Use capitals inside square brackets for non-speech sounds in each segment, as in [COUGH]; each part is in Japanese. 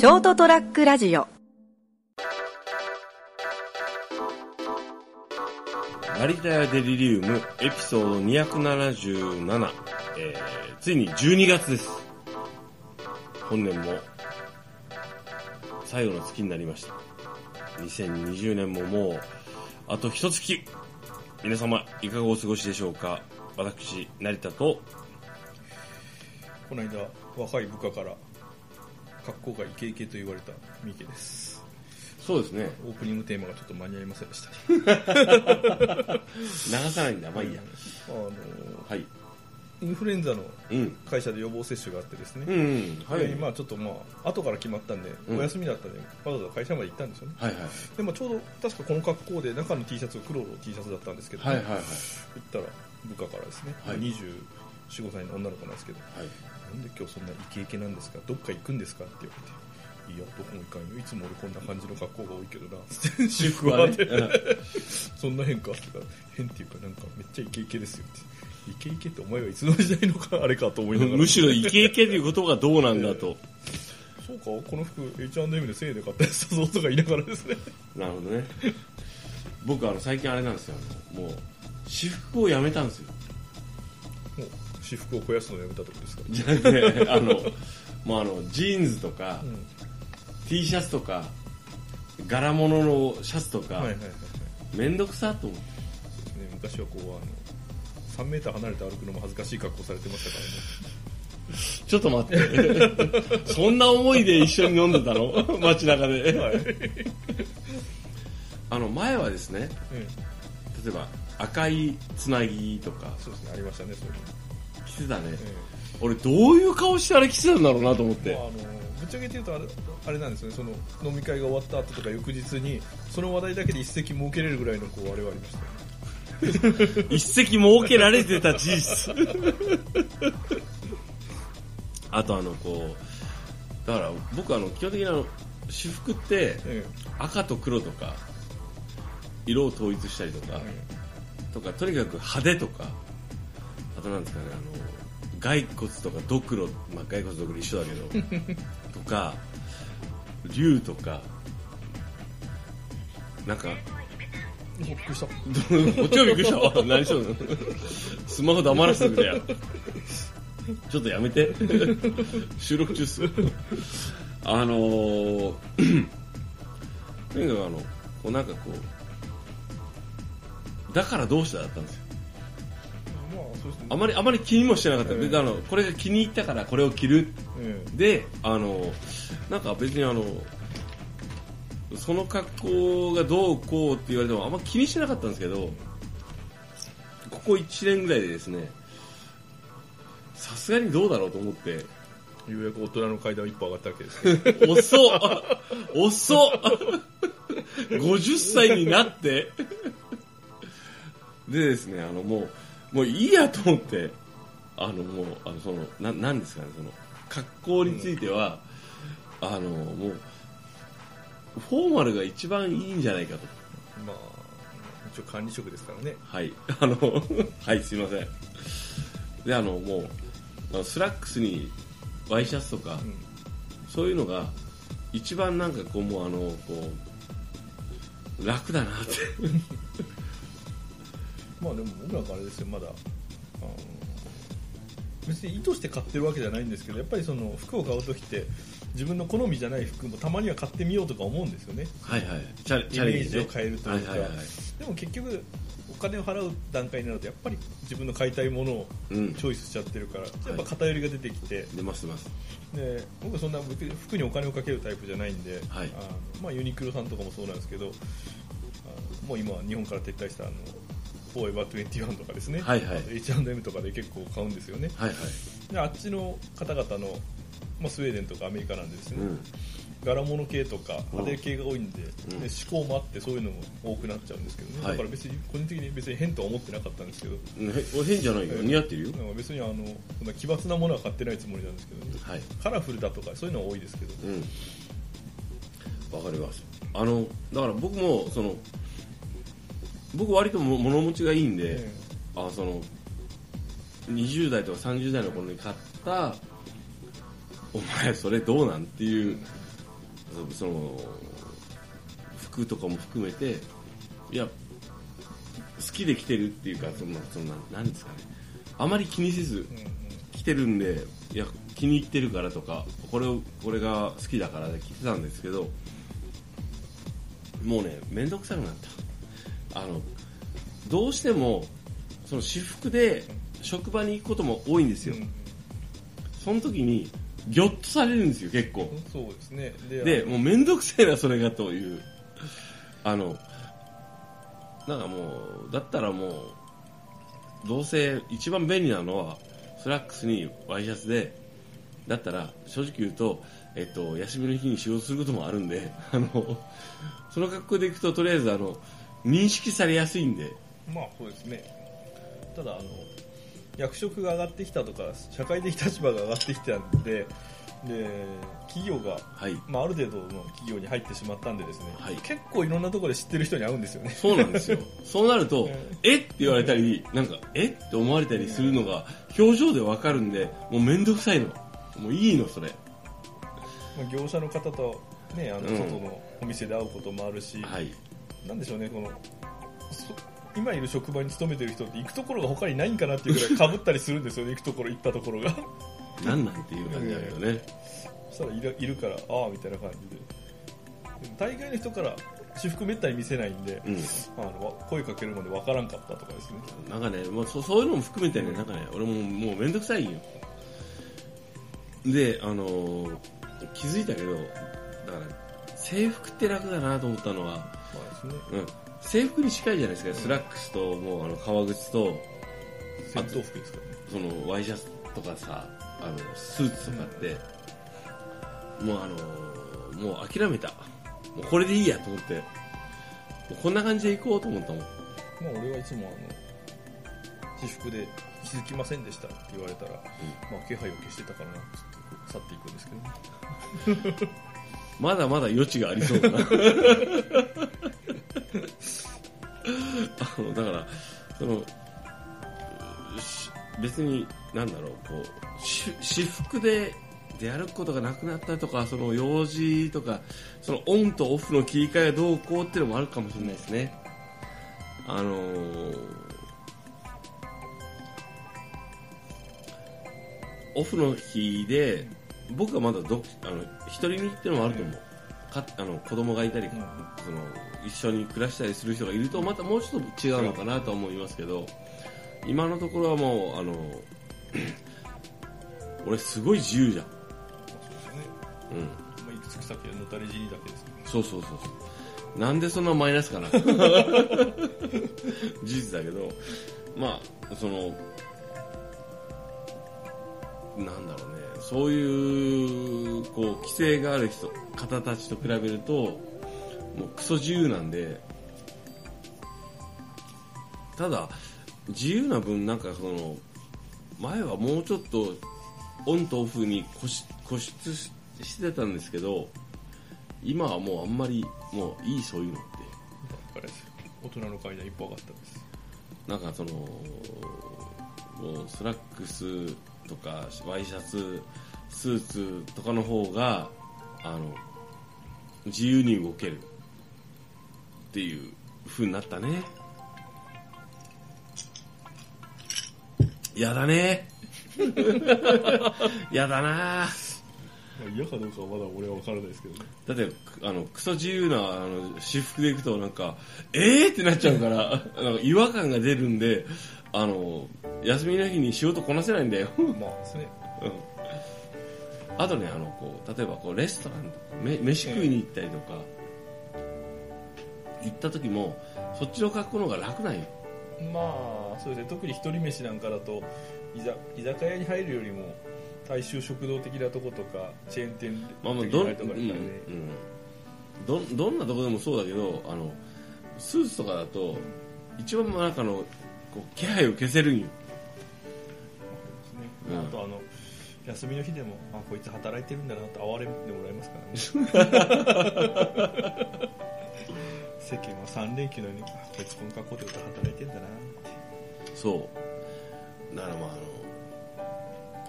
ショートトラックラジオ成田屋デリリウムエピソード277、えー、ついに12月です。本年も最後の月になりました。2020年ももうあと一月。皆様いかがお過ごしでしょうか？私、成田とこの間若い部下から格好がイケイケと言われた三池ですそうですね、オープニングテーマがちょっと間に合いませんでしたね [LAUGHS] 流さないんだ。まあいいや。あのはい。インフルエンザのうん。会社で予防接種があってですね、うん、うん。はい。でまあちょっとまあ後から決まったんで、うんお休みだったんでわざわざ会社まで行ったんですよねはいはい。でもちょうど確かこの格好で中の T シャツが黒の T シャツだったんですけど、はいはいはい。行ったら部下からですね、はい245歳の女の子なんですけどはい。なんで今日そんなイケイケなんですか？どっか行くんですか？って言われて。いやどこも行かんよ。いつも俺こんな感じの格好が多いけどな。私服はねそんな変かって言ったら変っていうかなんかめっちゃイケイケですよって。イケイケってお前はいつの時代のか？あれかと思いながら。むしろイケイケということがどうなんだと。そうかこの服 H&M で1000円で買ったやつだぞとか言いながらですね。なるほどね。僕、あの、最近あれなんですよ。もう、私服をやめたんですよ。私服を肥やすのをやめたとこですか？じゃなくて、あの、もうあの、ジーンズとか、うん。T シャツとか、柄物のシャツとか、はいはいはいはい。めんどくさと思って。ね。昔はこうあの3メーター離れて歩くのも恥ずかしい格好されてましたからね。[LAUGHS] ちょっと待って。[LAUGHS] そんな思いで一緒に飲んでたの？[LAUGHS] 街中で。はい、あの、前はですね、うん、例えば、赤いつなぎとか。そうですね。ありましたねそういうの、着てたね。え俺、どういう顔してあれ着てたんだろうなと思って。えまあ、あのぶっちゃけて言うとあれあれなんですよね。その飲み会が終わった後とか翌日にその話題だけで一席設けれるぐらいのこうあれはありました。よ [LAUGHS] ね一席設けられてた事実。[LAUGHS] あとあのこうだから僕あの基本的にあの私服ってえ赤と黒とか色を統一したりとか、え。とかとにかく派手とかあとなんですかねあの骸骨とかドクロ、まあ、骸骨ドクロ一緒だけど [LAUGHS] とか竜とかなんかえびっくりした [LAUGHS] こっちがびっくりしたわ。何しろスマホ黙らせてくれや。ちょっとやめて。[LAUGHS] 収録中っす。あのー、とにかくあの、こうなんかこう、だからどうしただったんですよ。まあまり、あまり気にもしてなかった。ええで、あの、これが気に入ったからこれを着る。えで、あの、なんか別にあの、その格好がどうこうって言われてもあんま気にしてなかったんですけど、ここ1年ぐらいでですね、さすがにどうだろうと思って、えようやく大人の階段を一歩上がったわけですね。遅っ。遅っ !50 歳になって。でですね、あのもう、もういいやと思って、あのもう、あのその、ななんですかね、その、格好については、あのもう、フォーマルが一番いいんじゃないかと。まあ一応管理職ですからねはい。あの、[LAUGHS] はい、すいません。で、あの、もう、スラックスにワイシャツとか、うんそういうのが、一番なんかこう、もうあの、こう、楽だなって。[LAUGHS] まあでも僕なんかあれですよまだあの別に意図して買ってるわけじゃないんですけどやっぱりその服を買う時って自分の好みじゃない服もたまには買ってみようとか思うんですよねはいはい。チャイメージをね変えるというか、はいはいはい。でも結局お金を払う段階になるとやっぱり自分の買いたいものをうんチ。ョイスしちゃってるから、やっぱ偏りが出てきて出ます出ます。で僕はそんな服にお金をかけるタイプじゃないんで、はいあのまあ、ユニクロさんとかもそうなんですけどもう今は日本から撤退したあのフォーエバー21とかですね、はいはい H&M とかで結構買うんですよねはいはい。であっちの方々の、まあ、スウェーデンとかアメリカなんでですね、うん。柄物系とか派手系が多いんで,、うんで思考もあってそういうのも多くなっちゃうんですけどね、はいだから別に個人的に別に変とは思ってなかったんですけどね俺変じゃないよ。似合ってるよ？別にあのそんな奇抜なものは買ってないつもりなんですけど、ね、はい。カラフルだとかそういうのは多いですけど、うん。わかります。あの、だから僕も、その、僕割とも物持ちがいいんで、えあその20代とか30代の頃に買ったお前それどうなんっていうそその服とかも含めていや好きで着てるっていうかそのそのなんですかね。あまり気にせずうんうん。着てるんでいや気に入ってるからとかこれをこれが好きだからで着てたんですけどもうね面倒くさくなったあのどうしてもその私服で職場に行くことも多いんですよ、うんその時にギョッとされるんですよ結構。そうですね。ででもう面倒くせえなそれがという。あのなんかもうだったらもうどうせ一番便利なのはスラックスにワイシャツでだったら正直言うと、えっと、休みの日に仕事することもあるんであのその格好で行くととりあえずあの認識されやすいんで。まあそうですね。ただあの役職が上がってきたとか社会的立場が上がってきたんでで企業が、はい。まあ、ある程度の企業に入ってしまったんでですね、はい。結構いろんなところで知ってる人に会うんですよね。そうなんですよ。[LAUGHS] そうなるとうん「えっ?」て言われたりなんか「えっ?」て思われたりするのが表情でわかるんでもう面倒くさいの。もういいのそれ。まあ業者の方と、ね、あのうん。外のお店で会うこともあるし、はいなんでしょうねこのそ今いる職場に勤めてる人って行くところが他にないんかなっていうぐらいかぶったりするんですよね行くところ行ったところが。なんなんていう感じだけどね。そしたらいるいるからああみたいな感じで。でも大概の人から私服めったに見せないんで、うん。あのわ声かけるまでわからんかったとかですね。なんかね、もうそそういうのも含めてね、なんかね、俺ももうめんどくさいよ。で、あのー気づいたけど、だから、制服って楽だなと思ったのは、まあですね。うん、制服に近いじゃないですか、スラックスと、もうあの、革靴と、戦闘服ですからねその、ワイシャツとかさ、あの、スーツとかって、もうあのーもう諦めた。もうこれでいいやと思って、もうこんな感じで行こうと思ったもん。まあ俺はいつもあの私服で気づきませんでしたって言われたら、まあ気配を消してたからなっつって去っていくんですけどね。[LAUGHS] まだまだ余地がありそうだな。[LAUGHS] あのだから、その、別に、なんだろう、こう、私服で出歩くことがなくなったとか、その用事とか、そのオンとオフの切り替えがどうこうっていうのもあるかもしれないですね。あのーオフの日で、僕はまだどあの一人身っていうのもあると思う、かあの子供がいたり、その一緒に暮らしたりする人がいるとまたもうちょっと違うのかなとは思いますけど今のところはもうあの [CLEARS THROAT] 俺すごい自由じゃん、そうですよね、うん、まき着く先はのたれ死にだけですけどね。そうそうそうそう。なんでそんなマイナスかな。[LAUGHS] 事実だけど。まあそのなんだろうね。そういうこう規制がある人方たちと比べるともうクソ自由なんでただ自由な分なんかその前はもうちょっとオンとオフに固執ししてたんですけど今はもうあんまりもういいそういうのって。あれですよ。大人の階段一歩上がったんです。なんかそのもうスラックスとかワイシャツスーツとかの方があの自由に動けるっていう風になったね。やだね。[LAUGHS] やだな。まあ嫌かどうかはまだ俺は分からないですけどね。だってあのクソ自由なあの私服で行くとなんかえーってなっちゃうからなんか違和感が出るんであの休みの日に仕事こなせないんだよ、まあですね。うん。あとねあのこう例えばこうレストランとかめ飯食いに行ったりとか、行った時もそっちの格好の方が楽なんよ。まあそうですね。特に一人飯なんかだと居ざ居酒屋に入るよりも大衆食堂的なとことかチェーン店まあまあどん,、的なとこうんうん、どどんなとこでもそうだけどあのスーツとかだと一番なんかあのこう気配を消せるんよ。うん。あとあの休みの日でもあこいつ働いてるんだなと哀れんでもらえますからね。世間は3連休のようにあこいつこの格好で働いてんだなって。そう。だからまああの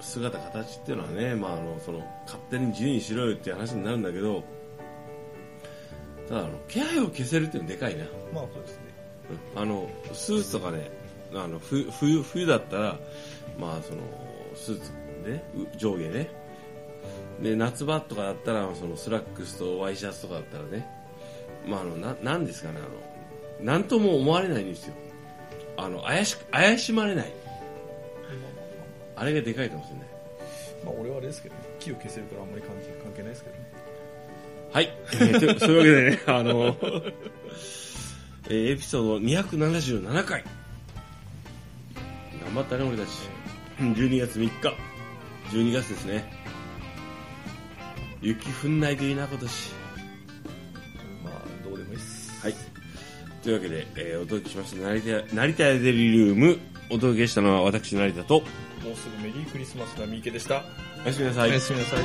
姿形っていうのはね、まあ、あのその勝手に自由にしろよっていう話になるんだけどただあの気配を消せるっていうのでかいな。まあそうですね。うん。あのスーツとかねあの冬冬冬だったらまあそのスーツねう上下ね。で夏場とかだったらそのスラックスとワイシャツとかだったらね。まああのななんですかねあのなんとも思われないんですよ。あの怪し怪しまれない。あれがでかいかもしれない。まあ俺はあれですけどね。木を消せるからあんまり関係関係ないですけどね。はい。えーと [LAUGHS] そういうわけでね、あの、えーエピソード277回。頑張ったね、俺たち。うん12月3日。12月ですね。雪降んないといいな、今年。まあどうでもいいっすはい。というわけで、えーお届けしました、成田、成田デリリウム。お届けしたのは私、成田と、もうすぐメリークリスマスな三池でしたおやすみなさい。おやすみなさい